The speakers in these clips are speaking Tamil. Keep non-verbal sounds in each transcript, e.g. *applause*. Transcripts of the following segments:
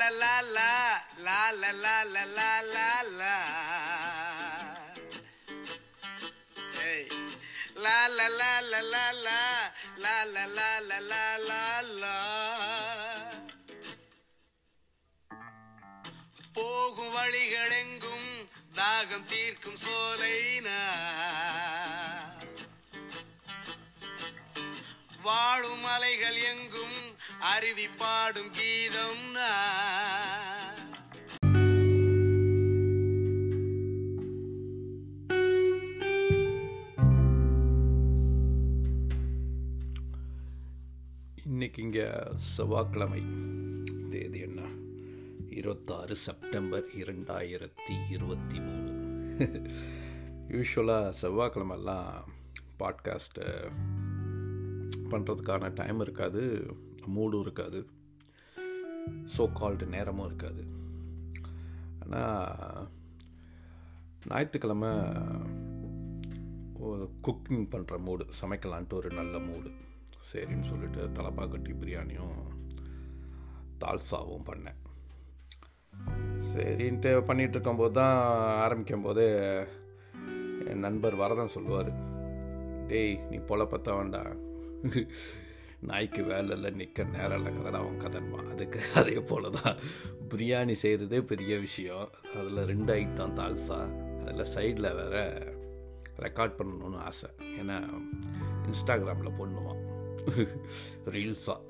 la la la la la la la la la la Hey. La la la la la la la la la la la la la போகும் வழிகளெங்கும் தாகம் தீர்க்கும் சோலை நான். வாழும் மலைகள் எங்கும் அருவி பாடும் கீதம் இன்னைக்கு இங்கே செவ்வாய்க்கிழமை தேதி என்ன? இருபத்தாறு செப்டம்பர் இரண்டாயிரத்தி இருபத்தி மூணு. *laughs* யூஸ்வலாக செவ்வாய்க்கிழமெல்லாம் பாட்காஸ்ட்டு பண்ணுறதுக்கான டைம் இருக்காது. மூடும் இருக்காது. ஸோ கால்டு நேரமும் இருக்காது. ஆனால் ஞாயிற்றுக்கிழமை ஒரு குக்கிங் பண்ணுற மூடு சமைக்கலான்ட்டு ஒரு நல்ல மூடு சரின்னு சொல்லிட்டு தலப்பாக்கட்டி பிரியாணியும் தால்சாவும் பண்ணேன். சரின்ட்டு பண்ணிகிட்டு இருக்கும்போது தான் ஆரம்பிக்கும் போது என் நண்பர் வரதான் சொல்லுவார் டேய் நீ பொழப்பத்த வேண்டாம் *laughs* நாய்க்கு வேலையில் நிற்க நேரம் இல்லை கதை அவன் கதன்மா அதுக்கு அதே போல தான் பிரியாணி செய்கிறதே பெரிய விஷயம். அதில் ரெண்டு ஐட்டம் தால்சா அதில் சைடில் வேற ரெக்கார்ட் பண்ணணும்னு ஆசை. ஏன்னா இன்ஸ்டாகிராமில் போடணுமா ரீல்ஸாக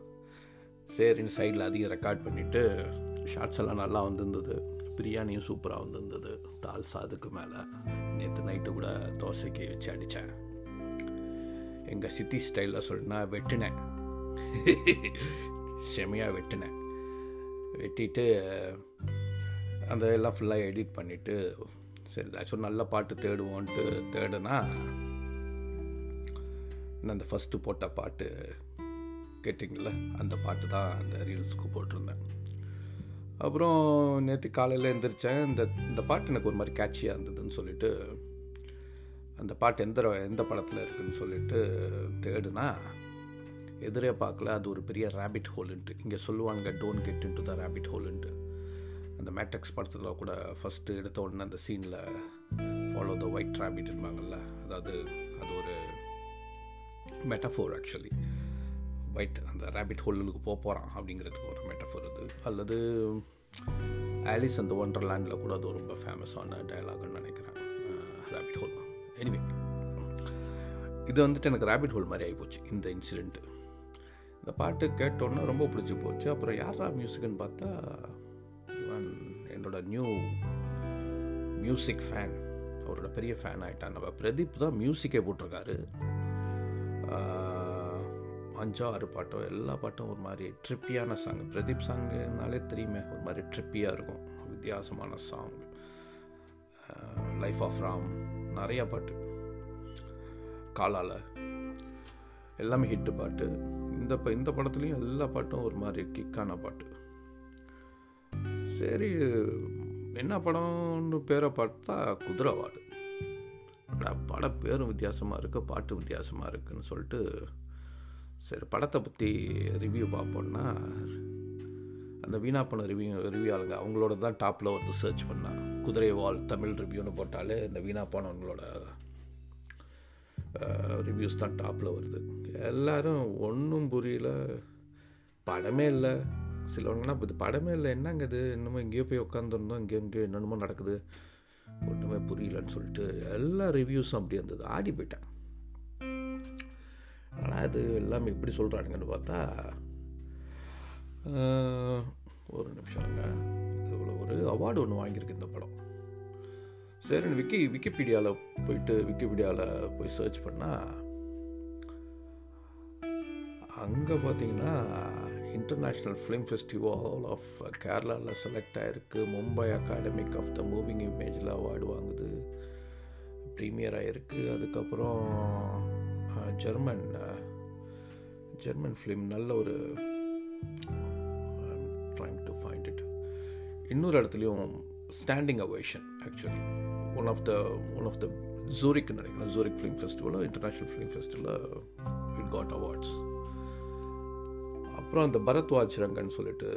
சரின்னு சைடில் அதிகம் ரெக்கார்ட் பண்ணிவிட்டு ஷார்ட்ஸ் எல்லாம் நல்லா வந்திருந்தது. பிரியாணியும் சூப்பராக வந்திருந்தது. தால்சா அதுக்கு மேலே. நேற்று நைட்டு கூட தோசைக்கு வச்சு அடித்தேன் எங்கள் சித்தி ஸ்டைலில் சொல்லினா வெட்டினேன். செமையாக வெட்டினேன். வெட்டிட்டு அந்த எல்லாம் ஃபுல்லாக எடிட் பண்ணிவிட்டு சரி ஏதாச்சும் நல்ல பாட்டு தேடுவோன்ட்டு தேடுனா நான் அந்த ஃபஸ்ட்டு போட்ட பாட்டு கேட்டிங்கள அந்த பாட்டு தான் அந்த ரீல்ஸுக்கு போட்டிருந்தேன். அப்புறம் நேற்று காலையில் எழுந்திரிச்சேன் இந்த இந்த பாட்டு எனக்கு ஒரு மாதிரி கேட்சியாக இருந்ததுன்னு சொல்லிட்டு அந்த பாட்டு எந்த எந்த படத்தில் இருக்குதுன்னு சொல்லிட்டு தேடுனா எதிரே பார்க்கல அது ஒரு பெரிய ரேபிட் ஹோலுன்ட்டு இங்கே சொல்லுவாங்க don't get into the rabbit ஹோலுன்ட்டு அந்த மேட்ரிக்ஸ் படத்தில் கூட ஃபஸ்ட்டு எடுத்த உடனே அந்த சீனில் ஃபாலோ த ஒயிட் ரேபிட்ன்பாங்கள்ல அதாவது அது ஒரு மெட்டஃபோர் ஆக்சுவலி ஒயிட் அந்த ரேபிட் ஹோலுக்கு போக போகிறான் அப்படிங்கிறதுக்கு ஒரு மெட்டஃபோர் அது. அல்லது ஆலிஸ் அந்த ஒண்டர்லேண்டில் கூட அது ரொம்ப ஃபேமஸான டயலாகுன்னு நினைக்கிறேன். ரேபிட் ஹோல் எனிவே இது வந்துட்டு எனக்கு ரேபிட் ஹோல் மாதிரி ஆகிப்போச்சு இந்த இன்சிடெண்ட்டு இந்த பாட்டு கேட்டோன்னே ரொம்ப பிடிச்சி போச்சு. அப்புறம் யாரா மியூசிக்னு பார்த்தா என்னோட நியூ மியூசிக் ஃபேன் அவரோட பெரிய ஃபேன் ஆகிட்டான் நம்ம பிரதீப் தான் மியூசிக்கே போட்டிருக்காரு. அஞ்சா ஆறு பாட்டும் எல்லா பாட்டும் ஒரு மாதிரி ட்ரிப்பியான சாங் பிரதீப் சாங்குனாலே தெரியுமே ஒரு மாதிரி ட்ரிப்பியாக இருக்கும். வித்தியாசமான சாங் லைஃப் ஆஃப் ராம் நிறைய பாட்டு. காலால். எல்லாமே ஹிட்டு பாட்டு. இந்த ப இந்த படத்துலையும் எல்லா பாட்டும் ஒரு மாதிரி கிக்கான பாட்டு. சரி என்ன படம்னு பேரை பார்த்தா குதிரவாடு. படம் பேரும் வித்தியாசமாக இருக்குது பாட்டு வித்தியாசமாக இருக்குன்னு சொல்லிட்டு சரி படத்தை பற்றி ரிவ்யூ பார்ப்போன்னா அந்த வீணா பண்ண ரிவ்யூ ரிவ்யூ ஆளுங்க அவங்களோட தான் டாப்பில் வந்து சர்ச் பண்ணான் குதிரை வால் தமிழ் ரிவ்யூன்னு போட்டாலே இந்த வீணா போனவங்களோட ரிவ்யூஸ் தான் டாப்பில் வருது. எல்லோரும் ஒன்றும் புரியல. படமே இல்லை. சிலவங்கன்னா இது படமே இல்லை. என்னங்க இது? இன்னமும் எங்கேயோ போய் உட்காந்துருந்தோம் இங்கே எங்கேயோ என்னென்னமோ நடக்குது. ஒன்றுமே புரியலன்னு சொல்லிட்டு எல்லா ரிவ்யூஸும் அப்படி இருந்தது. ஆடி போயிட்டேன். ஆனால் அது எல்லாமே எப்படி சொல்கிறானுங்கன்னு பார்த்தா ஒரு நிமிஷம்ங்க ஒரு அவார்டு ஒன்று வாங்கியிருக்கு இந்த படம். சரி விக்கி விக்கிபீடியாவில் போயிட்டு விக்கிபீடியாவில் போய் சர்ச் பண்ணால் அங்கே பார்த்தீங்கன்னா இன்டர்நேஷ்னல் ஃபிலிம் ஃபெஸ்டிவல் ஆஃப் கேரளாவில் செலக்ட் ஆகிருக்கு Mumbai academic of the moving இமேஜில் அவார்டு வாங்குது. ப்ரீமியர் ஆகிருக்கு அதுக்கப்புறம் ஜெர்மன் ஜெர்மன் ஃபிலிம் நல்ல ஒரு ட்ரைங் டு ஃபைண்ட் இட் இன்னொரு இடத்துலையும் standing ovation actually one of the one of the Zurich நினைக்கிறேன். ஜூரிக் ஃபிலிம் ஃபெஸ்டிவலோ இன்டர்நேஷ்னல் ஃபிலிம் ஃபெஸ்டிவலில் இட் காட் அவார்ட்ஸ் அப்புறம் அந்த பரத்வாஜ் ரங்கன்னு சொல்லிட்டு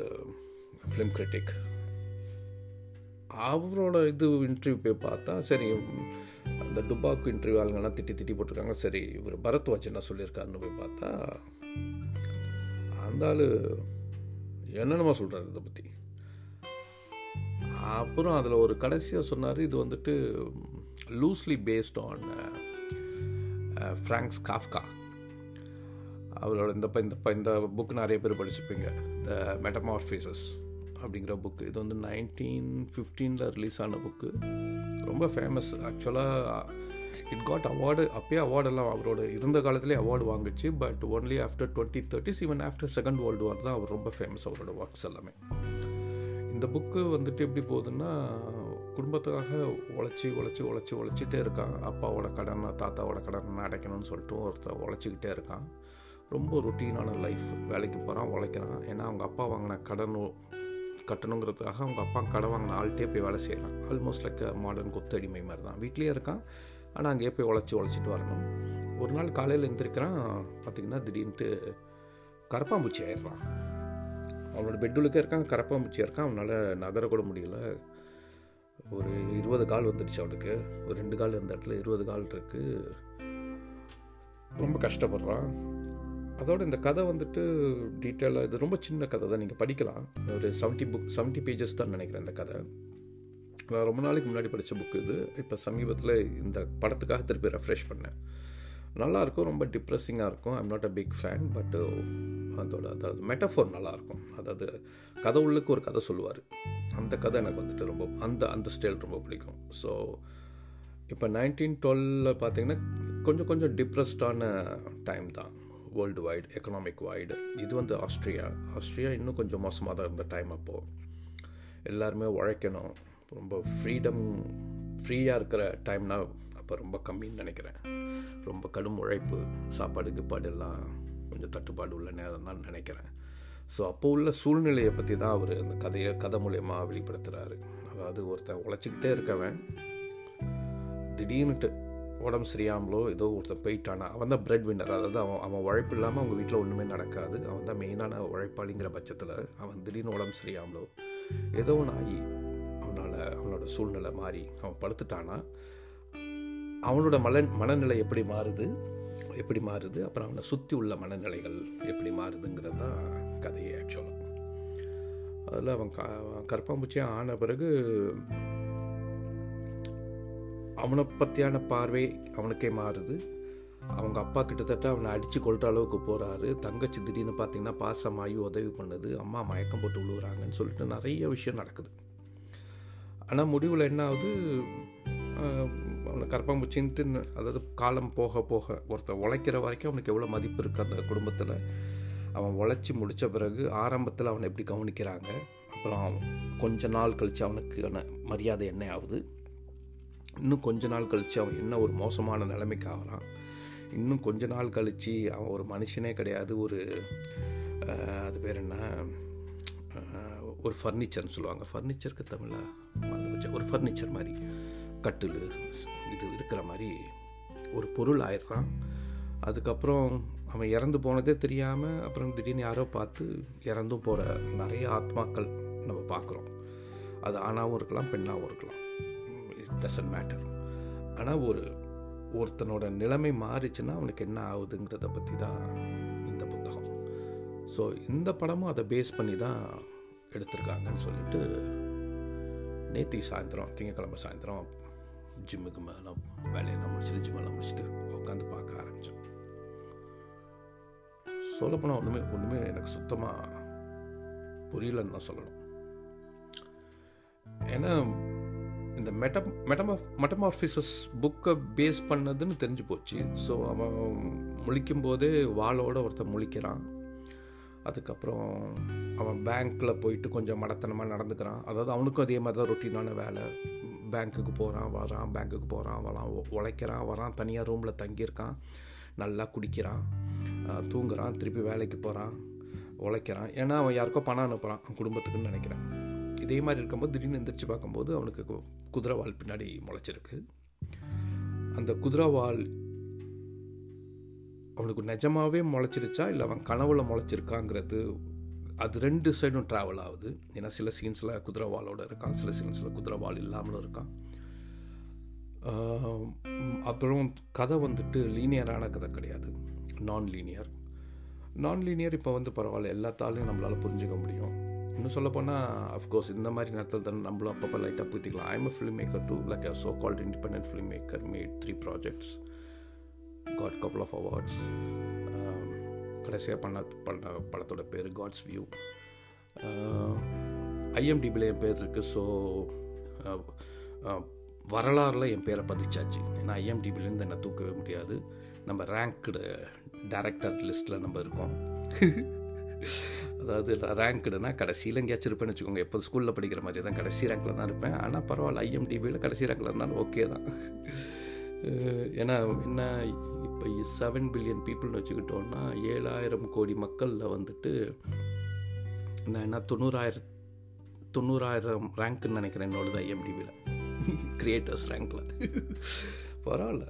ஃபிலிம் கிரிட்டிக் அவரோட இது இன்டர்வியூ போய் பார்த்தா சரி அந்த டுபாக்கு இன்டர்வியூ ஆளுங்கன்னா திட்டி திட்டி போட்டிருக்காங்க. சரி இவர் பரத்வாஜ் என்ன சொல்லியிருக்காருன்னு போய் பார்த்தா அந்த ஆள் என்னென்னமா சொல்கிறார் இதை பற்றி அப்புறம் அதில் ஒரு கடைசியாக சொன்னார் இது வந்துட்டு loosely based on Franz Kafka அவரோட இந்த இந்த இந்த புக் நிறைய பேர் படிச்சுப்பீங்க த மெட்டமார்ஃபீசஸ் அப்படிங்கிற புக்கு இது வந்து நைன்டீன் ஃபிஃப்டீனில் ரிலீஸ் ஆன புக்கு ரொம்ப ஃபேமஸ் ஆக்சுவலாக இட் காட் அவார்டு அப்பயே அவார்டெல்லாம் அவரோட இருந்த காலத்துலேயே award வாங்கிச்சு. But only after twenty thirties even after second world war தான் அவர் ரொம்ப ஃபேமஸ் அவரோட ஒர்க்ஸ் எல்லாமே. இந்த புக்கு வந்துட்டு எப்படி போகுதுன்னா குடும்பத்துக்காக உழைச்சி உழைச்சி உழைச்சி உழைச்சிட்டே இருக்கான் அப்பாவோட கடனை தாத்தாவோட கடனை அடைக்கணும்னு சொல்லிட்டு ஒருத்தர் உழைச்சிக்கிட்டே இருக்கான். ரொம்ப ரொட்டீனான லைஃப் வேலைக்கு போகிறான் உழைக்கிறான். ஏன்னா அவங்க அப்பா வாங்கின கடன் கட்டணுங்கிறதுக்காக அவங்க அப்பா கடன் வாங்கின ஆள்கிட்டே போய் வேலை செய்யலாம் ஆல்மோஸ்ட் லைக் மாடர்ன் கொத்தடிமை மாதிரி தான். வீட்லேயே இருக்கான். ஆனால் அங்கேயே போய் உழைச்சி உழைச்சிட்டு வரணும். ஒரு நாள் காலையில் எழுந்திருக்கிறான் பார்த்திங்கன்னா திடீர்னுட்டு கரப்பாம்பூச்சி ஆயிடுறான். அவனோட பெட்ரூலுக்கே இருக்கான் கரப்பாம்பூச்சியாக இருக்கான். அவனால் நகரக்கூட முடியல. ஒரு இருபது கால் வந்துடுச்சு அவனுக்கு. ஒரு ரெண்டு கால் இருந்த இடத்துல இருபது கால் இருக்குது ரொம்ப கஷ்டப்படுறான். அதோட இந்த கதை வந்துட்டு டீட்டெயிலாக இது ரொம்ப சின்ன கதை தான். நீங்கள் படிக்கலாம். ஒரு செவன்ட்டி புக் செவன்ட்டி பேஜஸ் தான் நினைக்கிறேன் இந்த கதை. நான் ரொம்ப நாளைக்கு முன்னாடி படித்த புக்கு இது. இப்போ சமீபத்தில் இந்த படத்துக்காக திருப்பி ரெஃப்ரெஷ் பண்ணேன். நல்லாயிருக்கும் ரொம்ப டிப்ரெஸிங்காக இருக்கும். I'm not a big fan but அதோட அதாவது மெட்டஃபோர் நல்லாயிருக்கும் அதாவது கதை உள்ளுக்கு ஒரு கதை சொல்லுவார். அந்த கதை எனக்கு வந்துட்டு ரொம்ப அந்த அந்த ஸ்டைல் ரொம்ப பிடிக்கும். ஸோ இப்போ நைன்டீன் டுவெலில் பார்த்தீங்கன்னா கொஞ்சம் கொஞ்சம் டிப்ரெஸ்டான டைம் தான். வேர்ல்டு வைடு எக்கனாமிக் வைடு இது வந்து ஆஸ்திரியா. ஆஸ்திரியா இன்னும் கொஞ்சம் மோசமாக தான் இருந்த டைம் அப்போது எல்லாருமே உழைக்கணும். ரொம்ப ஃப்ரீடம் ஃப்ரீயாக இருக்கிற டைம்னால் அப்போ ரொம்ப கம்மின்னு நினைக்கிறேன். ரொம்ப கடும் உழைப்பு சாப்பாடு கிப்பாடு எல்லாம் கொஞ்சம் தட்டுப்பாடு உள்ள நேரம் தான் நினைக்கிறேன். ஸோ அப்போ உள்ள சூழ்நிலையை பற்றி தான் அவர் அந்த கதையை கதை மூலயமா வெளிப்படுத்துகிறாரு அதாவது ஒருத்தன் உழைச்சிக்கிட்டே இருக்கவன் திடீர்னுட்டு உடம்பு சரியாமலோ ஏதோ ஒருத்தன் போயிட்டானா அவன் தான் பிரெட் வின்னர் அதாவது அவன் அவன் உழைப்பு இல்லாமல் அவங்க வீட்டில் ஒன்றுமே நடக்காது. அவன் தான் மெயினான உழைப்பாளிங்கிற பட்சத்தில் அவன் திடீர்னு உடம்பு சரியாமலோ ஏதோ ஒன்று ஆகி அவனால் அவனோட சூழ்நிலை மாறி அவன் படுத்துட்டானா அவனோட மன மனநிலை எப்படி மாறுது? எப்படி மாறுது? அப்புறம் அவனை சுற்றி உள்ள மனநிலைகள் எப்படி மாறுதுங்கிறது தான் கதையை ஆக்சுவலாக அதில் அவன் க கற்பாம்பூச்சியாக ஆன பிறகு அவனை பற்றியான பார்வை அவனுக்கே மாறுது. அவங்க அப்பா கிட்டத்தட்ட அவனை அடித்து கொள்கிற அளவுக்கு போகிறாரு தங்கச்சி திடீர்னு பார்த்தீங்கன்னா பாசமாகி உதவி பண்ணுது. அம்மா மயக்கம் போட்டு விழுவுறாங்கன்னு சொல்லிட்டு நிறைய விஷயம் நடக்குது. ஆனால் முடிவில் என்ன ஆகுது? அவனை கரப்பாம்பூச்சின்ட்டு அதாவது காலம் போக போக ஒருத்தன் உழைக்கிற வரைக்கும் அவனுக்கு எவ்வளோ மதிப்பு இருக்குது அந்த குடும்பத்தில். அவன் உழைச்சி முடித்த பிறகு ஆரம்பத்தில் அவனை எப்படி கவனிக்கிறாங்க? அப்புறம் கொஞ்ச நாள் கழித்து அவனுக்கான மரியாதை என்ன ஆகுது? இன்னும் கொஞ்ச நாள் கழித்து அவன் என்ன ஒரு மோசமான நிலைமைக்கு ஆகிறான்? இன்னும் கொஞ்ச நாள் கழித்து அவன் ஒரு மனுஷனே கிடையாது ஒரு அது பேர் என்ன? ஒரு ஃபர்னிச்சர்னு சொல்லுவாங்க. ஃபர்னிச்சருக்கு தமிழாக ஒரு ஃபர்னிச்சர் மாதிரி. கட்டில் இது இருக்கிற மாதிரி ஒரு பொருள் ஆயிடுறான். அதுக்கப்புறம் அவன் இறந்து போனதே தெரியாமல் அப்புறம் திடீர்னு யாரோ பார்த்து இறந்தும் போகிற நிறைய ஆத்மாக்கள் நம்ம பார்க்குறோம். அது ஆணாகவும் இருக்கலாம் பெண்ணாகவும் இருக்கலாம். இட் டசன்ட் மேட்டர் ஆனால் ஒரு ஒருத்தனோட நிலைமை மாறிச்சுன்னா அவனுக்கு என்ன ஆகுதுங்கிறத பற்றி தான் இந்த புத்தகம். ஸோ இந்த படமும் அதை பேஸ் பண்ணி தான் எடுத்திருக்காங்கன்னு சொல்லிட்டு நேத்தி சாயந்தரம் திங்கக்கிழமை சாயந்தரம் ஜிம்முக்கு மேலே வேலையெல்லாம் முடிச்சுட்டு ஜிம்மெல்லாம் முடிச்சுட்டு உட்காந்து பார்க்க ஆரம்பித்தேன் சொல்லப்போனால் ஒன்றுமே ஒன்றுமே எனக்கு சுத்தமாக புரியலன்னு தான் சொல்லணும். ஏன்னா இந்த மெட்ட மெட்டமா மெட்டமார்ஃபிசஸ் புக்கை பேஸ் பண்ணதுன்னு தெரிஞ்சு போச்சு. ஸோ அவன் முழிக்கும் போதே வாளோட ஒருத்தன் முழிக்கிறான். அதுக்கப்புறம் அவன் பேங்க்கில் போயிட்டு கொஞ்சம் மடத்தனமாக நடந்துக்கிறான். அதாவது அவனுக்கும் அதே மாதிரி தான் ரொட்டீனான வேலை. பேங்க்குக்கு போகிறான் வரான் பேங்க்குக்கு போகிறான் வரான் உழைக்கிறான் வரான் தனியாக ரூமில் தங்கியிருக்கான் நல்லா குடிக்கிறான் தூங்குறான் திருப்பி வேலைக்கு போகிறான் உழைக்கிறான். ஏன்னா அவன் யாருக்கோ பணம் அனுப்புகிறான் குடும்பத்துக்குன்னு நினைக்கிறான். இதே மாதிரி இருக்கும்போது திடீர்னு எந்திரிச்சு பார்க்கும்போது அவனுக்கு குதிரை குதிரைவால் பின்னாடி முளைச்சிருக்கு. அந்த குதிரைவால் அவனுக்கு நிஜமாகவே முளைச்சிருச்சா? இல்லை அவன் கனவுல முளைச்சிருக்காங்கிறது அது ரெண்டு சைடும் ட்ராவல் ஆகுது. ஏன்னா சில சீன்ஸில் குதிரைவாலோட இருக்கான் சில சீன்ஸில் குதிரைவால் இல்லாமலும் இருக்கான். அப்புறம் கதை வந்துட்டு லீனியரான கதை கிடையாது. நான் லீனியர் நான் லீனியர் இப்போ வந்து பரவாயில்ல எல்லாத்தாலையும் நம்மளால் புரிஞ்சுக்க முடியும். இன்னும் சொல்லப்போனால் அஃப்கோர்ஸ் இந்த மாதிரி நேரத்தில் தானே நம்மளும் அப்பப்போ லைட்டாக பூத்திக்கலாம். I'm a filmmaker too like a so called independent filmmaker made three projects got couple of awards கடைசியாக பண்ண பண்ண படத்தோட பேர் காட்ஸ் வியூ ஐஎம்டிபியில் என் பேர் இருக்குது ஸோ வரலாறில் என் பேரை பதிச்சாச்சு. ஏன்னா ஐஎம்டிபிலேருந்து என்னை தூக்கவே முடியாது. நம்ம ரேங்க்டு டேரக்டர் லிஸ்ட்டில் நம்ம இருக்கோம். *laughs* அதாவது ரேங்க்டுனா கடைசியில் எங்கேயாச்சும் இருப்பேன்னு வச்சுக்கோங்க. எப்போ ஸ்கூலில் படிக்கிற மாதிரி தான் கடைசி ரேங்கில் தான் இருப்பேன். ஆனால் பரவாயில்ல ஐஎம்டிபியில் கடைசி ரேங்க்கில் இருந்தாலும் ஓகே தான். ஏன்னா என்ன இப்போ செவன் பில்லியன் பீப்புள்னு வச்சுக்கிட்டோன்னா ஏழாயிரம் கோடி மக்களில் வந்துட்டு நான் என்ன தொண்ணூறாயிரம் தொண்ணூறாயிரம் ரேங்க்குன்னு நினைக்கிறேன் என்னோட தான் எம்டிபியில் கிரியேட்டர்ஸ் ரேங்க்கில் பரவாயில்ல.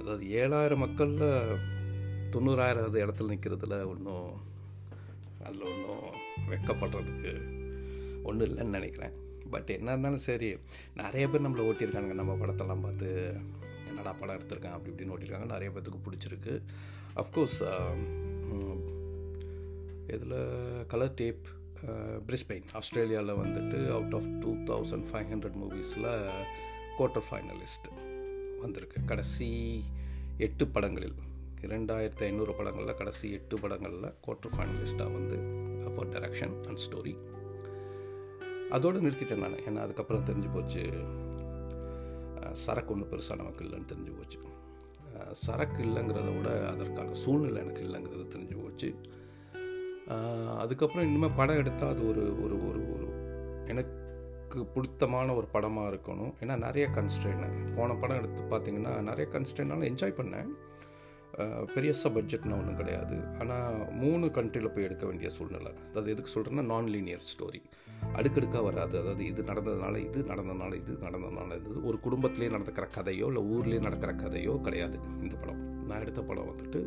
அதாவது ஏழாயிரம் மக்களில் தொண்ணூறாயிரம் இடத்துல நிற்கிறதுல ஒன்றும் அதில் ஒன்றும் வெக்கப்படுறதுக்கு ஒன்றும் இல்லைன்னு நினைக்கிறேன். பட் என்ன இருந்தாலும் சரி நிறைய பேர் நம்மளை ஓட்டியிருக்காங்க நம்ம படத்தெல்லாம் பார்த்து என்னடா படம் எடுத்திருக்கேன் அப்படி இப்படின்னு ஓட்டியிருக்காங்க. நிறைய பேர்த்துக்கு பிடிச்சிருக்கு. அஃப்கோர்ஸ் இதில் கலர் டேப் பிரிஸ்பெயின் ஆஸ்திரேலியாவில் வந்துட்டு out of two thousand five hundred மூவிஸில் quarter finalist வந்திருக்கு. கடைசி எட்டு படங்களில் இரண்டாயிரத்தி ஐநூறு படங்களில் கடைசி எட்டு படங்களில் குவார்ட்டர் ஃபைனலிஸ்ட்டாக வந்து ஃபார் டைரக்ஷன் அண்ட் ஸ்டோரி அதோடு நிறுத்திட்டேன் நான். ஏன்னா அதுக்கப்புறம் தெரிஞ்சு போச்சு. சரக்கு ஒன்றும் பெருசாக நமக்கு இல்லைன்னு தெரிஞ்சு போச்சு. சரக்கு இல்லைங்கிறத விட அதற்கான சூழ்நிலை எனக்கு இல்லைங்கிறது தெரிஞ்சு போச்சு. அதுக்கப்புறம் இனிமேல் படம் எடுத்தால் அது ஒரு ஒரு ஒரு ஒரு எனக்கு பிடித்தமான ஒரு படமாக இருக்கணும். ஏன்னா நிறைய கன்ஸ்டன்ட் போன படம் எடுத்து பார்த்தீங்கன்னா நிறைய கன்ஸ்டன்ட்னால என்ஜாய் பண்ணேன். பெரியசா பட்ஜெட்னு ஒன்றும் கிடையாது. ஆனால் மூணு கண்ட்ரியில் போய் எடுக்க வேண்டிய சூழ்நிலை. அதாவது எதுக்கு சொல்கிறேன்னா நான் லீனியர் ஸ்டோரி அடுக்கடுக்காக வராது. அதாவது இது நடந்ததுனால இது நடந்ததுனால இது நடந்ததுனால இது. ஒரு குடும்பத்திலே நடக்கிற கதையோ இல்லை ஊர்லேயே நடக்கிற கதையோ கிடையாது இந்த படம். நான் எடுத்த படம் வந்துட்டு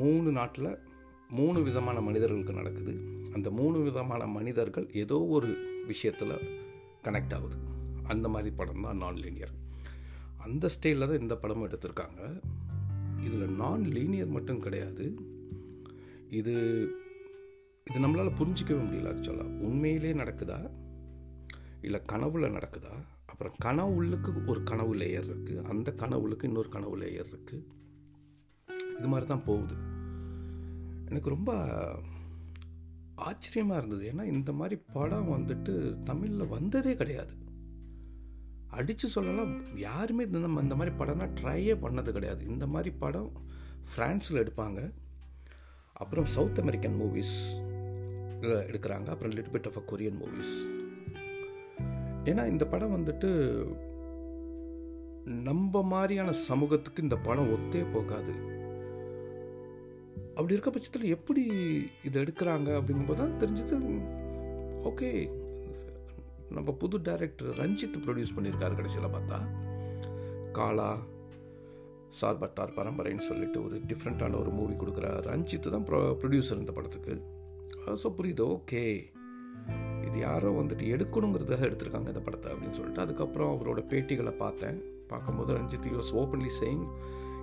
மூணு நாட்டில் மூணு விதமான மனிதர்களுக்கு நடக்குது. அந்த மூணு விதமான மனிதர்கள் ஏதோ ஒரு விஷயத்தில் கனெக்ட் ஆகுது. அந்த மாதிரி படம் தான் நான் லீனியர் அந்த ஸ்டைலில் தான் இந்த படமும் எடுத்திருக்காங்க. இதில் நான் லீனியர் மட்டும் கிடையாது. இது இது நம்மளால் புரிஞ்சிக்கவே முடியல ஆக்சுவலாக உண்மையிலே நடக்குதா? இல்லை கனவுல நடக்குதா? அப்புறம் கனவுளுக்கு ஒரு கனவு லேயர் இருக்குது அந்த கனவுளுக்கு இன்னொரு கனவு லேயர் இருக்குது இது மாதிரி தான் போகுது. எனக்கு ரொம்ப ஆச்சரியமாக இருந்தது. ஏன்னா இந்த மாதிரி படம் வந்துட்டு தமிழில் வந்ததே கிடையாது. அடித்து சொல்லலாம் யாருமே இந்த நம்ம இந்த மாதிரி படம்னா ட்ரையே பண்ணது கிடையாது. இந்த மாதிரி படம் ஃப்ரான்ஸில் எடுப்பாங்க. அப்புறம் சவுத் அமெரிக்கன் மூவிஸ் எடுக்கிறாங்க. அப்புறம் little bit of a Korean movies ஏன்னா இந்த படம் வந்துட்டு நம்ம மாதிரியான சமூகத்துக்கு இந்த படம் ஒத்தே போகாது. அப்படி இருக்க பட்சத்தில் எப்படி இதை எடுக்கிறாங்க அப்படிங்கும்போது தான் தெரிஞ்சது ஓகே நம்ம புது டைரக்டர் ரஞ்சித் ப்ரொடியூஸ் பண்ணியிருக்காரு கடைசியில் பார்த்தா காலா சார்பட்டார் பரம்பரைன்னு சொல்லிட்டு ஒரு டிஃப்ரெண்ட்டான ஒரு மூவி கொடுக்குற ரஞ்சித் தான் ப்ரொ ப்ரொடியூசர் இந்த படத்துக்கு. ஸோ புரியுது? ஓகே இது யாரோ வந்துட்டு எடுக்கணுங்கிறதுக்காக எடுத்திருக்காங்க இந்த படத்தை அப்படின்னு சொல்லிட்டு அதுக்கப்புறம் அவரோட பேட்டிகளை பார்த்தேன். பார்க்கும்போது ரஞ்சித் யூஸ் ஓப்பன்லி சேயிங்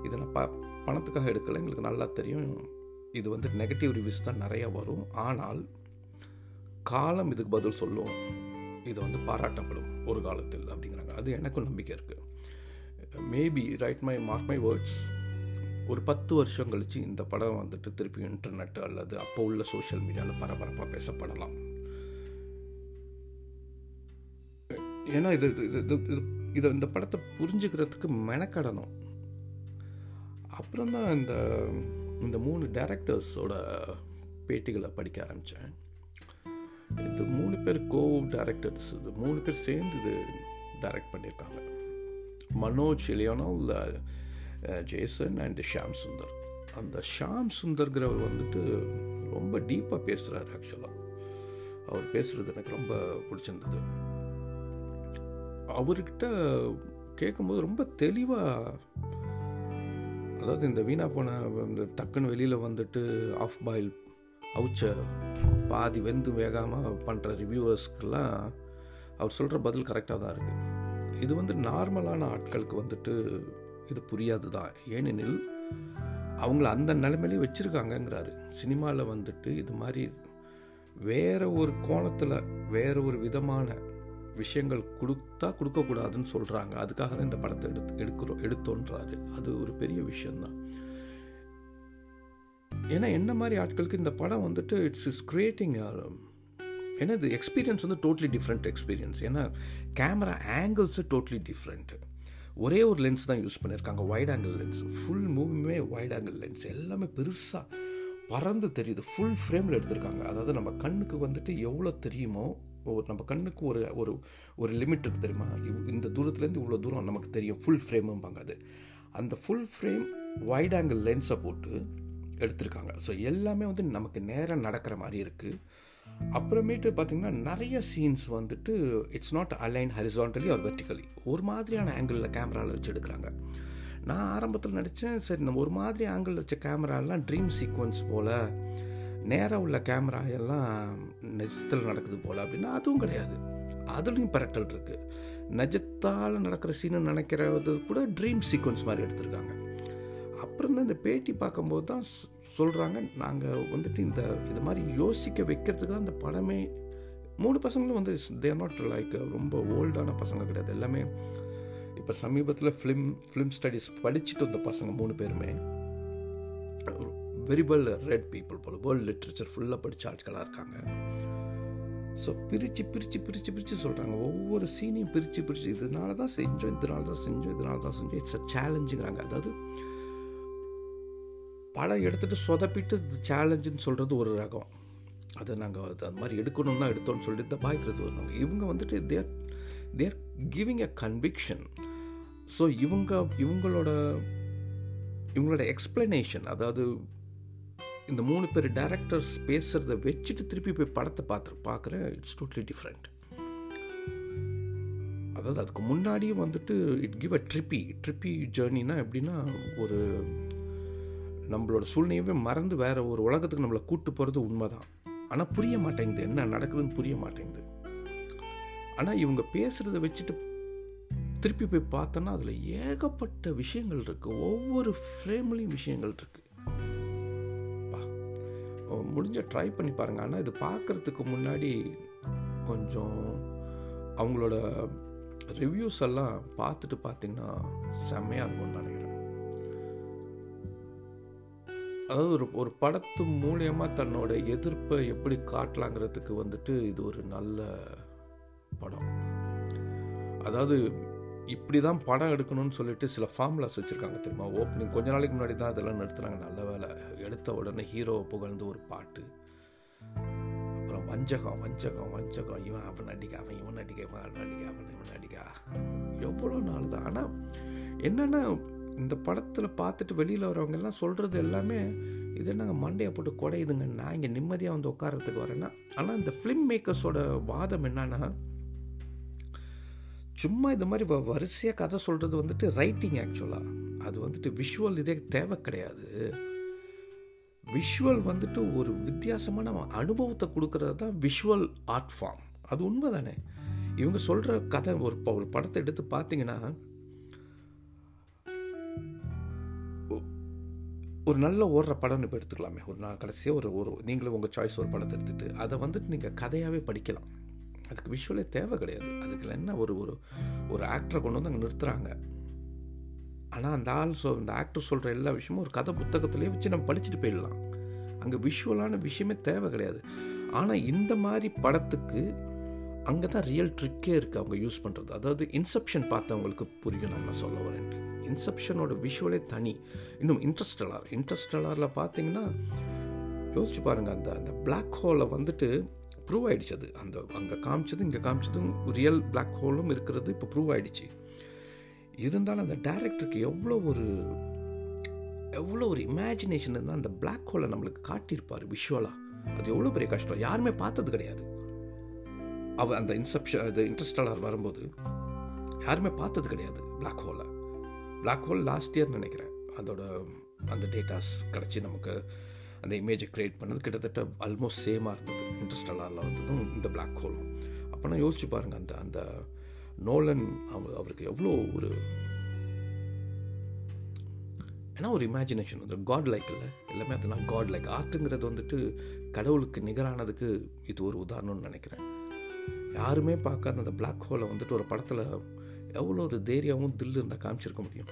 இதை நான் ப பணத்துக்காக எடுக்கலை எங்களுக்கு நல்லா தெரியும். இது வந்து நெகட்டிவ் ரிவ்யூஸ் தான் நிறையா வரும். ஆனால் காலம் இதுக்கு பதில் சொல்லும். இது வந்து பாராட்டப்படும் ஒரு காலத்தில் அப்படிங்கிறாங்க. அது எனக்கும் நம்பிக்கை இருக்குது maybe right my mark my words ஒரு பத்து வருஷம் கழித்து இந்த படம் வந்துட்டு திருப்பி இன்டர்நெட் அல்லது அப்போ உள்ள சோஷியல் மீடியாவில் பரபரப்பாக பேசப்படலாம். ஏன்னா இது இது இது இது இதை இந்த படத்தை புரிஞ்சுக்கிறதுக்கு மெனக்கடணும். அப்புறம் தான் இந்த இந்த மூணு டேரக்டர்ஸோட பேட்டிகளை படிக்க ஆரம்பித்தேன் இந்த மூணு பேர் கோ டைரக்டர்ஸ் இது மூணு பேர் சேர்ந்து இது டைரக்ட் பண்ணியிருக்காங்க. Manoj Lionel Jason and Sham Sundar. அந்த ஷாம் சுந்தர்கிறவர் வந்துட்டு ரொம்ப டீப்பாக பேசுகிறார் ஆக்சுவலாக அவர் பேசுகிறது எனக்கு ரொம்ப பிடிச்சிருந்தது. அவர்கிட்ட கேட்கும்போது ரொம்ப தெளிவாக அதாவது இந்த வீணா போன இந்த டக்குன்னு வெளியில் வந்துட்டு ஆஃப் பாயில் அவுச்ச பாதி வெந்து வேகாமல் பண்ணுற ரிவ்யூவர்ஸ்க்கெல்லாம் அவர் சொல்கிற பதில் கரெக்டாக தான் இருக்குது இது வந்து நார்மலான ஆட்களுக்கு வந்துட்டு இது புரியாது தான். ஏனெனில் அவங்கள அந்த நிலைமையிலே வச்சுருக்காங்கங்கிறாரு. சினிமாவில் வந்துட்டு இது மாதிரி வேற ஒரு கோணத்தில் வேற ஒரு விதமான விஷயங்கள் கொடுத்தா கொடுக்கக்கூடாதுன்னு சொல்கிறாங்க அதுக்காக தான் இந்த படத்தை எடுத்து எடுக்கிறோம் எடுத்தோன்றாரு. அது ஒரு பெரிய விஷயந்தான் ஏன்னா என்ன மாதிரி ஆட்களுக்கு இந்த படம் வந்துட்டு இட்ஸ் இஸ் கிரியேட்டிங் ஏன்னா இது எக்ஸ்பீரியன்ஸ் வந்து டோட்லி டிஃப்ரெண்ட் எக்ஸ்பீரியன்ஸ் ஏன்னா கேமரா ஆங்கிள்ஸு டோட்லி டிஃப்ரெண்ட்டு ஒரே ஒரு லென்ஸ் தான் யூஸ் பண்ணியிருக்காங்க வைட் ஆங்கிள் லென்ஸ் ஃபுல் மூவியுமே வைட் ஆங்கிள் லென்ஸ் எல்லாமே பெருசாக பறந்து தெரியுது. ஃபுல் ஃப்ரேமில் எடுத்திருக்காங்க. அதாவது நம்ம கண்ணுக்கு வந்துட்டு எவ்வளோ தெரியுமோ ஒரு நம்ம கண்ணுக்கு ஒரு ஒரு ஒரு லிமிட் இருக்குது தெரியுமா? இவ்- இந்த தூரத்துலேருந்து இவ்வளோ தூரம் நமக்கு தெரியும். ஃபுல் ஃப்ரேமும்பாங்க அது. அந்த ஃபுல் ஃப்ரேம் வைட் ஆங்கிள் லென்ஸை போட்டு எடுத்திருக்காங்க. ஸோ எல்லாமே வந்து நமக்கு நேரம் நடக்கிற மாதிரி இருக்குது அப்புறமேட்டு பார்த்தீங்கன்னா நிறைய சீன்ஸ் வந்துட்டு it's not align horizontally or vertically ஒரு மாதிரியான ஆங்கிளில் கேமராவில் வச்சு எடுக்கிறாங்க. நான் ஆரம்பத்தில் நினச்சேன் சரி நம்ம ஒரு மாதிரி ஆங்கிள் வச்ச கேமராலாம் ட்ரீம் சீக்வன்ஸ் போல் நேராக உள்ள கேமரா எல்லாம் நிஜத்தில் நடக்குது போல் அப்படின்னா அதுவும் கிடையாது. அதுலேயும் பரட்டல் இருக்குது நிஜத்தால் நடக்கிற சீனை நினைக்கிறது கூட ட்ரீம் சீக்வன்ஸ் மாதிரி எடுத்திருக்காங்க. அப்புறம் தான் இந்த பேட்டி பார்க்கும்போது தான் சொல்கிறாங்க நாங்கள் வந்துட்டு இந்த இது மாதிரி யோசிக்க வைக்கிறதுக்கு தான் இந்த படமே மூணு பசங்களும் வந்து தேர் நாட் லைக் ரொம்ப ஓல்டான பசங்க கிடையாது. எல்லாமே இப்போ சமீபத்தில் ஃபிலிம் ஃபிலிம் ஸ்டடீஸ் படிச்சுட்டு வந்த பசங்க மூணு பேருமே வெரி வெல் ரெட் பீப்புள் போல் வேர்ல்டு லிட்ரேச்சர் ஃபுல்லாக படித்த ஆட்களாக இருக்காங்க. ஸோ பிரித்து பிரித்து பிரித்து பிரித்து சொல்கிறாங்க ஒவ்வொரு சீனையும் பிரித்து பிரித்து இதனால தான் செஞ்சோம் இதனால தான் செஞ்சோம் இதனால தான் செஞ்சோம். இட்ஸ் அ சேலஞ்சுங்கிறாங்க அதாவது படம் எடுத்துகிட்டு சொதப்பிட்டு சேலஞ்சுன்னு சொல்கிறது ஒரு ரகம். அதை நாங்கள் அது அந்த மாதிரி எடுக்கணும் தான் எடுத்தோம்னு சொல்லிட்டு பாய்க்கிறது வருவாங்க இவங்க வந்துட்டு they're they're giving a conviction so இவங்க இவங்களோட இவங்களோட எக்ஸ்பிளனேஷன் அதாவது இந்த மூணு பேர் டேரக்டர்ஸ் பேசுகிறத வச்சுட்டு திருப்பி போய் படத்தை பார்த்து பார்க்குறேன் இட்ஸ் டோட்லி டிஃப்ரெண்ட் அதாவது அதுக்கு முன்னாடியே வந்துட்டு இட் கிவ் அ ட்ரிப்பி ட்ரிப்பி ஜேர்னினா எப்படின்னா ஒரு நம்மளோட சூழ்நிலையவே மறந்து வேற ஒரு உலகத்துக்கு நம்மளை கூட்டு போகிறது உண்மைதான். ஆனால் புரிய மாட்டேங்குது. என்ன நடக்குதுன்னு புரிய மாட்டேங்குது. ஆனால் இவங்க பேசுகிறத வச்சுட்டு திருப்பி போய் பார்த்தோன்னா அதில் ஏகப்பட்ட விஷயங்கள் இருக்குது ஒவ்வொரு ஃப்ரேம்லேயும் விஷயங்கள் இருக்குது முடிஞ்ச ட்ரை பண்ணி பாருங்கள் ஆனால் இது பார்க்குறதுக்கு முன்னாடி கொஞ்சம் அவங்களோட ரிவ்யூஸ் எல்லாம் பார்த்துட்டு பார்த்தீங்கன்னா செம்மையாக இருக்கும்னு நினைக்கிறேன். அதாவது ஒரு ஒரு படத்து மூலயமா தன்னோட எதிர்ப்பை எப்படி காட்டலாங்கிறதுக்கு வந்துட்டு இது ஒரு நல்ல படம். அதாவது இப்படி தான் படம் எடுக்கணும்னு சொல்லிட்டு சில ஃபார்முலாஸ் வச்சுருக்காங்க தெரியுமா? ஓப்பனிங் கொஞ்ச நாளைக்கு முன்னாடி தான் அதெல்லாம் நிறுத்துனாங்க. நல்ல வேலை. எடுத்த உடனே ஹீரோவை புகழ்ந்து ஒரு பாட்டு. அப்புறம் வஞ்சகம் வஞ்சகம் வஞ்சகம். இவன் அவன் அடிக்க அவன் இவன் அடிக்க இவன் அவன் அடிக்க அவன் இவன் அடிக்க எவ்வளோ நாள் தான் ஆனால் என்னென்னா இந்த படத்தில் பார்த்துட்டு வெளியில் வரவங்க எல்லாம் சொல்கிறது எல்லாமே இது நாங்கள் மண்டையை போட்டு குடையுதுங்க நான் இங்கே நிம்மதியாக வந்து உட்காரத்துக்கு வரேன்னா? ஆனால் இந்த ஃபிலிம் மேக்கர்ஸோட வாதம் என்னன்னா சும்மா இது மாதிரி வ வரிசையாக கதை சொல்கிறது வந்துட்டு ரைட்டிங் ஆக்சுவலாக அது வந்துட்டு விஷுவல் இதே தேவை கிடையாது. விஷுவல் வந்துட்டு ஒரு வித்தியாசமான அனுபவத்தை கொடுக்கறது தான் விஷுவல் ஆர்ட் ஃபார்ம் அது உண்மை தானே இவங்க சொல்கிற கதை ஒரு ஒரு படத்தை எடுத்து பார்த்தீங்கன்னா ஒரு நல்ல ஓடுற படம் இப்போ எடுத்துக்கலாமே. ஒரு நான் கடைசியாக ஒரு ஒரு நீங்களும் உங்கள் சாய்ஸ் ஒரு படத்தை எடுத்துகிட்டு அதை வந்துட்டு நீங்கள் கதையாகவே படிக்கலாம். அதுக்கு விஷுவலே தேவை கிடையாது. அதுக்கு என்ன ஒரு ஒரு ஒரு ஆக்டரை கொண்டு வந்து அங்கே நிறுத்துகிறாங்க ஆனால் அந்த ஆள் சொல் அந்த ஆக்டர் சொல்கிற எல்லா விஷயமும் ஒரு கதை புத்தகத்திலே வச்சு நம்ம படிச்சுட்டு போயிடலாம். அங்கே விஷுவலான விஷயமே தேவை கிடையாது. ஆனால் இந்த மாதிரி படத்துக்கு அங்கே தான் ரியல் ட்ரிக்கே இருக்குது அவங்க யூஸ் பண்ணுறது அதாவது இன்செப்ஷன் பார்த்தவங்களுக்கு புரியும் நம்ம சொல்ல வரேன்ட்டு. இன்செப்ஷனோட விஷுவலே தனி. இன்னும் இன்ட்ரெஸ்டலார் இன்ட்ரெஸ்டலாரில் பார்த்தீங்கன்னா யோசிச்சு பாருங்கள் அந்த அந்த பிளாக் ஹோலை வந்துட்டு ப்ரூவ் ஆகிடுச்சு அது அந்த அங்கே காமிச்சதும் இங்கே காமிச்சதும் ரியல் பிளாக் ஹோலும் இருக்கிறது இப்போ ப்ரூவ் ஆகிடுச்சு இருந்தாலும் அந்த டேரக்டருக்கு எவ்வளோ ஒரு எவ்வளோ ஒரு இமேஜினேஷன் இருந்தால் அந்த பிளாக் ஹோலை நம்மளுக்கு காட்டியிருப்பார் விஷுவலாக அது எவ்வளோ பெரிய கஷ்டம். யாருமே பார்த்தது கிடையாது. அவ அந்த இன்செப்ஷன் அது இன்ட்ரெஸ்டலார் வரும்போது யாருமே பார்த்தது கிடையாது பிளாக் ஹோலை பிளாக் ஹோல் லாஸ்ட் இயர் நினைக்கிறேன். அதோட அந்த டேட்டாஸ் கிடச்சி நமக்கு அந்த இமேஜை க்ரியேட் பண்ணது கிட்டத்தட்ட ஆல்மோஸ்ட் சேமாக இருந்தது. இன்ட்ரெஸ்டலாரில் வந்ததும் இந்த பிளாக் ஹோலும் அப்போனா யோசிச்சு பாருங்கள் அந்த அந்த நோலன் அவர் அவருக்கு எவ்வளோ ஒரு ஏன்னா ஒரு இமேஜினேஷன் வந்து காட் லைக் இல்லை? எல்லாமே அது நான் காட் லைக் ஆர்ட்டுங்கிறது வந்துட்டு கடவுளுக்கு நிகரானதுக்கு இது ஒரு உதாரணம்னு நினைக்கிறேன். யாருமே பார்க்காத அந்த பிளாக் ஹோலை வந்துட்டு ஒரு படத்தில் எவ்வளோ ஒரு தைரியமும் தில்லு இருந்தால் காமிச்சிருக்க முடியும்.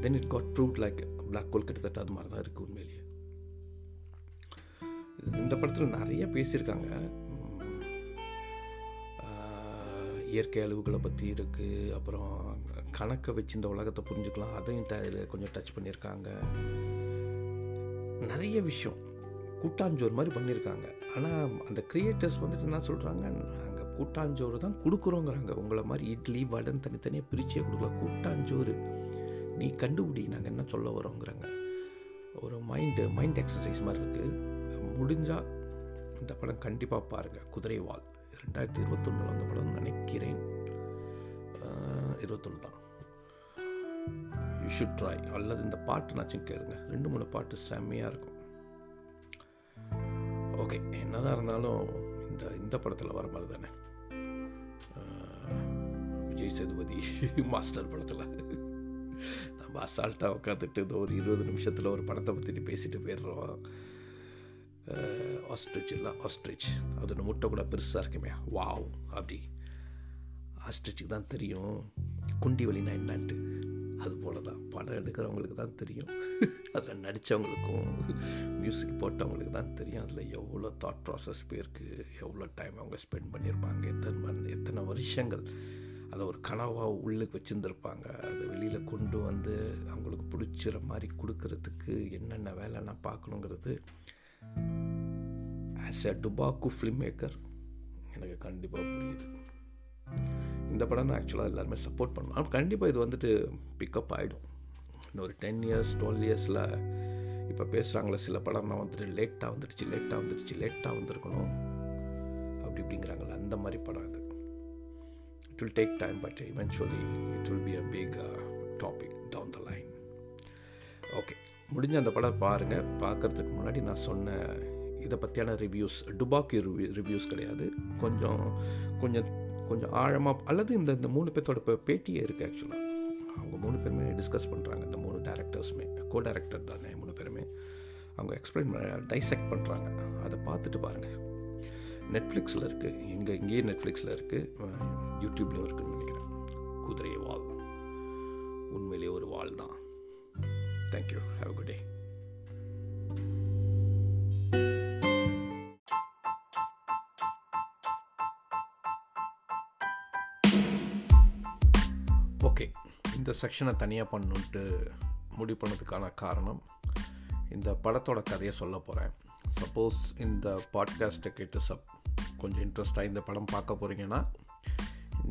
Then it got prove like black hole கிட்டத்தட்ட அது மாதிரி தான் இருக்குது உண்மையிலேயே. இந்த படத்தில் நிறைய பேசியிருக்காங்க. இயற்கை அளவுகளை பற்றி இருக்குது அப்புறம் கணக்கை வச்சு இந்த உலகத்தை புரிஞ்சுக்கலாம். அதையும் த- கொஞ்சம் டச் பண்ணியிருக்காங்க. நிறைய விஷயம். கூட்டாஞ்சோறு மாதிரி பண்ணியிருக்காங்க. ஆனால் அந்த கிரியேட்டர்ஸ் வந்துட்டு என்ன சொல்கிறாங்க கூட்டாஞ்சோறு தான் கொடுக்குறோங்கிறாங்க. உங்களை மாதிரி இட்லி வடன் தனித்தனியாக பிரிச்சே கொடுக்கல. கூட்டாஞ்சோறு. நீ கண்டுபிடி நாங்கள் என்ன சொல்ல வரோங்கிறாங்க. ஒரு மைண்டு மைண்ட் எக்ஸசைஸ் மாதிரி இருக்குது முடிஞ்சால் இந்த படம் கண்டிப்பாக பாருங்கள் குதிரைவால் ரெண்டாயிரத்தி இருபத்தொன்னில் வந்த படம் நினைக்கிறேன். இருபத்தொன்று தான். யூ ஷுட் ட்ரை அல்லது இந்த பாட்டு நாச்சும் கேளுங்க. ரெண்டு மூணு பாட்டு செம்மையாக இருக்கும். ஓகே என்னதான் இருந்தாலும் இந்த இந்த படத்தில் வர மாதிரி தானே. விஜய் சேதுபதி *laughs* மாஸ்டர் படத்தில். நம்ம அசால்ட்டாக உட்காந்துட்டு இந்த ஒரு இருபது நிமிஷத்தில் ஒரு படத்தை பற்றி பேசிட்டு போயிடுறோம். ஆஸ்ட்ரிச் இல்லை ஆஸ்ட்ரிச் அது முட்டை கூட பெருசாக இருக்குமே. வாவ் அப்படி. ஆஸ்ட்ரிச்சுக்கு தான் தெரியும். குண்டி வலினா என்னான்ட்டு. அது போல தான் படம் எடுக்கிறவங்களுக்கு தான் தெரியும். அதில் நடித்தவங்களுக்கும் மியூசிக் போட்டவங்களுக்கு தான் தெரியும். அதில் எவ்வளோ தாட் ப்ராசஸ் போயிருக்கு. எவ்வளோ டைம் அவங்க ஸ்பெண்ட் பண்ணியிருப்பாங்க. எத்தனை மண் எத்தனை வருஷங்கள். அதை ஒரு கனவாக உள்ளுக்கு வச்சுருந்துருப்பாங்க. அதை வெளியில் கொண்டு வந்து அவங்களுக்கு பிடிச்சிற மாதிரி கொடுக்கறதுக்கு என்னென்ன வேலை நான் பார்க்கணுங்கிறது. ஆஸ் எ டுபாக்கு ஃபிலிம் மேக்கர் எனக்கு கண்டிப்பாக புரியுது. இந்த படம் நான் ஆக்சுவலாக எல்லாருமே சப்போர்ட் பண்ணுவேன் ஆனால் கண்டிப்பாக இது வந்துட்டு பிக்கப் ஆகிடும் இன்னொரு டென் இயர்ஸ் டுவெல் இயர்ஸில் இப்போ பேசுகிறாங்களே சில படம்லாம் வந்துட்டு லேட்டாக வந்துடுச்சு லேட்டாக வந்துடுச்சு லேட்டாக வந்திருக்கணும். அப்படி இப்படிங்கிறாங்களே அந்த மாதிரி படம் இது. It will take time but eventually it will be a big uh, topic down the line okay முடிஞ்ச அந்த படம் பாருங்கள் பார்க்கறதுக்கு முன்னாடி நான் சொன்ன இதை பற்றியான ரிவ்யூஸ் டுபாக்கி ரிவ்யூ ரிவ்யூஸ் கிடையாது. கொஞ்சம் கொஞ்சம் கொஞ்சம் ஆழமாக அல்லது இந்த இந்த மூணு பேர்த்தோட இப்போ பேட்டியே இருக்குது ஆக்சுவலாக அவங்க மூணு பேருமே டிஸ்கஸ் பண்ணுறாங்க இந்த மூணு டேரக்டர்ஸுமே கோ டேரக்டர் தானே மூணு பேருமே. அவங்க எக்ஸ்பிளைன் பண்ண டைசெக்ட் பண்ணுறாங்க அதை பார்த்துட்டு பாருங்கள் நெட்ஃப்ளிக்ஸில் இருக்குது இங்கே இங்கேயே நெட்ஃப்ளிக்ஸில் இருக்குது யூடியூப்லேயும் இருக்குன்னு நினைக்கிறேன். குதிரை வால். உண்மையிலேயே ஒரு வால் தான். Thank you have good day okay இந்த செக்ஷனை தனியாக பண்ணணுன்ட்டு முடிவு பண்ணதுக்கான காரணம் இந்த படத்தோட கதையை சொல்ல போகிறேன் சப்போஸ் இந்த பாட்காஸ்ட்டை கேட்டு சப் கொஞ்சம் இன்ட்ரெஸ்டாக இந்த படம் பார்க்க போகிறீங்கன்னா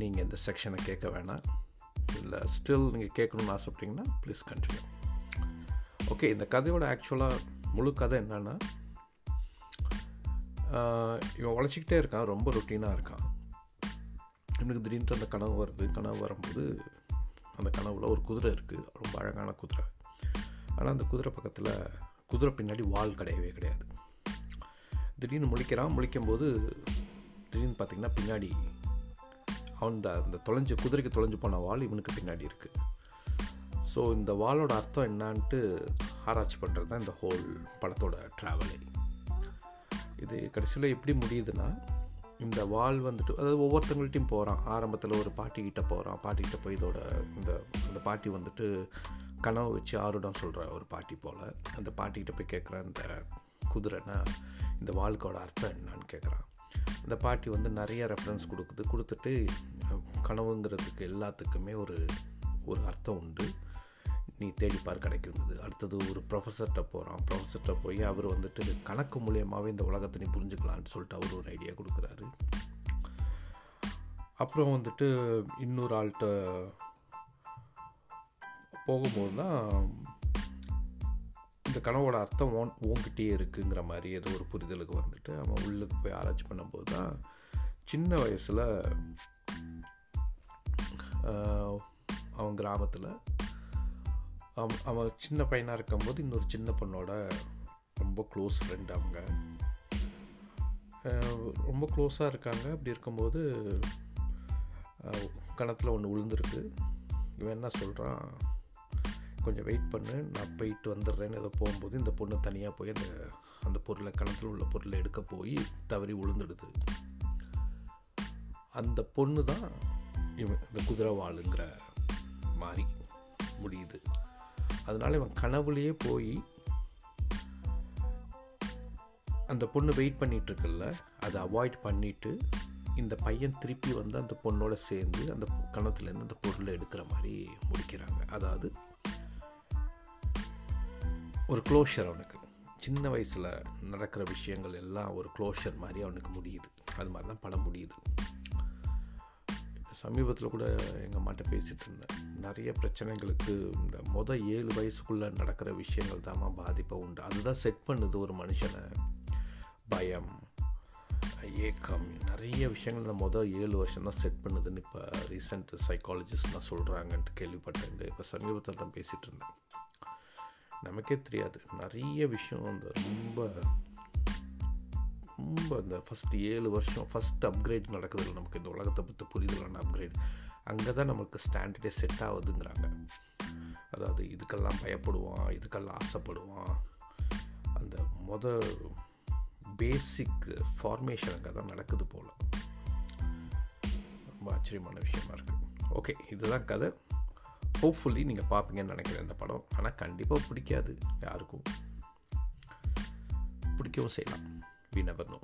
நீங்கள் இந்த செக்ஷனை கேட்க வேணாம். இல்லை ஸ்டில் நீங்கள் கேட்கணும்னு ஆசைப்பட்டீங்கன்னா ப்ளீஸ் கண்டினியூ ஓகே இந்த கதையோட ஆக்சுவலாக முழு கதை என்னென்னா இவன் உழைச்சிக்கிட்டே இருக்கான் ரொம்ப ரொட்டீனாக இருக்கான். இவனுக்கு திடீர்னு அந்த கனவு வருது. கனவு வரும்போது அந்த கனவுல ஒரு குதிரை இருக்குது ரொம்ப அழகான குதிரை. ஆனால் அந்த குதிரை பக்கத்தில் குதிரை பின்னாடி வால் கிடையவே கிடையாது. திடீர்னு முழிக்கிறான். முழிக்கும்போது திடீர்னு பார்த்திங்கன்னா பின்னாடி அவன் இந்த அந்த தொலைஞ்சு குதிரைக்கு தொலைஞ்சு போன வால் இவனுக்கு பின்னாடி இருக்குது ஸோ இந்த வாளோட அர்த்தம் என்னான்ட்டு ஆராய்ச்சி பண்ணுறது தான் இந்த ஹோல் படத்தோட ட்ராவலே இது கடைசியில் எப்படி முடியுதுன்னா இந்த வால் வந்துட்டு அதாவது ஒவ்வொருத்தங்கள்ட்டையும் போகிறான் ஆரம்பத்தில் ஒரு பாட்டிக்கிட்ட போகிறான் பாட்டிக்கிட்ட போய் இதோட இந்த இந்த பாட்டி வந்துட்டு கனவு வச்சு ஆருடம் சொல்கிற ஒரு பாட்டி போல் அந்த பாட்டிக்கிட்ட போய் கேட்குறேன் இந்த குதிரைன்னா இந்த வாழ்க்கையோட அர்த்தம் என்னான்னு கேட்குறான் இந்த பாட்டி வந்து நிறைய ரெஃபரன்ஸ் கொடுக்குது. கொடுத்துட்டு கனவுங்கிறதுக்கு எல்லாத்துக்குமே ஒரு ஒரு அர்த்தம் உண்டு. நீ தேடிப்பார் கிடைக்குங்கிறது அடுத்தது ஒரு ப்ரொஃபஸர்கிட்ட போகிறான் ப்ரொஃபஸர்கிட்ட போய் அவர் வந்துட்டு கணக்கு மூலியமாகவே இந்த உலகத்தை நீ புரிஞ்சுக்கலான்னு சொல்லிட்டு அவர் ஒரு ஐடியா கொடுக்குறாரு. அப்புறம் வந்துட்டு இன்னொரு ஆள்கிட்ட போகும்போது தான் இந்த கனவோட அர்த்தம் ஓன் ஓங்கிட்டே இருக்குங்கிற மாதிரி ஏதோ ஒரு புரிதலுக்கு வந்துட்டு அவன் உள்ளுக்கு போய் ஆராய்ச்சி பண்ணும்போது தான் சின்ன வயசில் அவன் கிராமத்தில் அவன் அவன் சின்ன பையனாக இருக்கும்போது இன்னொரு சின்ன பொண்ணோட ரொம்ப க்ளோஸ் ஃப்ரெண்ட் அவங்க. ரொம்ப க்ளோஸாக இருக்காங்க. அப்படி இருக்கும்போது கணத்தில் ஒன்று விழுந்திருக்கு. இவன் என்ன சொல்கிறான் கொஞ்சம் வெயிட் பண்ணு. நான் போயிட்டு வந்துடுறேன்னு ஏதோ போகும்போது இந்த பொண்ணு தனியாக போய் அந்த அந்த பொருளை கணத்தில் உள்ள பொருளை எடுக்க போய் தவறி விழுந்துடுது அந்த பொண்ணு தான் இவன் இந்த குதிரைவாளுங்கிற மாதிரி முடியுது. அதனால் இவன் கனவுலேயே போய் அந்த பொண்ணு வெயிட் பண்ணிகிட்ருக்குல்ல அதை அவாய்ட் பண்ணிட்டு இந்த பையன் திருப்பி வந்து அந்த பொண்ணோட சேர்ந்து அந்த கணத்துலேருந்து அந்த பொருளை எடுக்கிற மாதிரி முடிக்கிறாங்க. அதாவது ஒரு க்ளோஷர் அவனுக்கு. சின்ன வயசில் நடக்கிற விஷயங்கள் எல்லாம் ஒரு க்ளோஷர் மாதிரி அவனுக்கு முடியுது. அது மாதிரி தான் படம் முடியுது. சமீபத்தில் கூட எங்கள் அம்மாட்ட பேசிகிட்டு இருந்தேன். நிறைய பிரச்சனைகளுக்கு இந்த மொதல் ஏழு வயசுக்குள்ளே நடக்கிற விஷயங்கள் தாம்மா பாதிப்பை உண்டு. அதுதான் செட் பண்ணுது ஒரு மனுஷனை. பயம் ஏக்கம் நிறைய விஷயங்கள் இந்த மொதல் ஏழு வருஷம் தான் செட் பண்ணுதுன்னு இப்போ ரீசெண்ட் சைக்காலஜிஸ்ட்லாம் சொல்கிறாங்கன்ட்டு கேள்விப்பட்டேன் இப்போ சமீபத்தில் தான் பேசிகிட்டு இருந்தேன். நமக்கே தெரியாது. நிறைய விஷயம் அந்த ரொம்ப ரொம்ப அந்த ஃபஸ்ட் ஏழு வருஷம் ஃபஸ்ட் அப்கிரேட் நடக்குதுல்ல நமக்கு இந்த உலகத்தை பற்றி புரிதலான அப்கிரேட் அங்கே தான் நமக்கு ஸ்டாண்டர்டே செட் ஆகுதுங்கிறாங்க. அதாவது இதுக்கெல்லாம் பயப்படுவான் இதுக்கெல்லாம் ஆசைப்படுவான். அந்த மொத பேசிக் ஃபார்மேஷன் அங்கே தான் நடக்குது போல். ரொம்ப ஆச்சரியமான விஷயமா இருக்குது ஓகே இதுதான் கதை. ஹோப்ஃபுல்லி நீங்கள் பார்ப்பீங்கன்னு நினைக்கிறேன் இந்த படம். ஆனால் கண்டிப்பாக பிடிக்காது யாருக்கும். பிடிக்கவும் செய்யலாம். We never know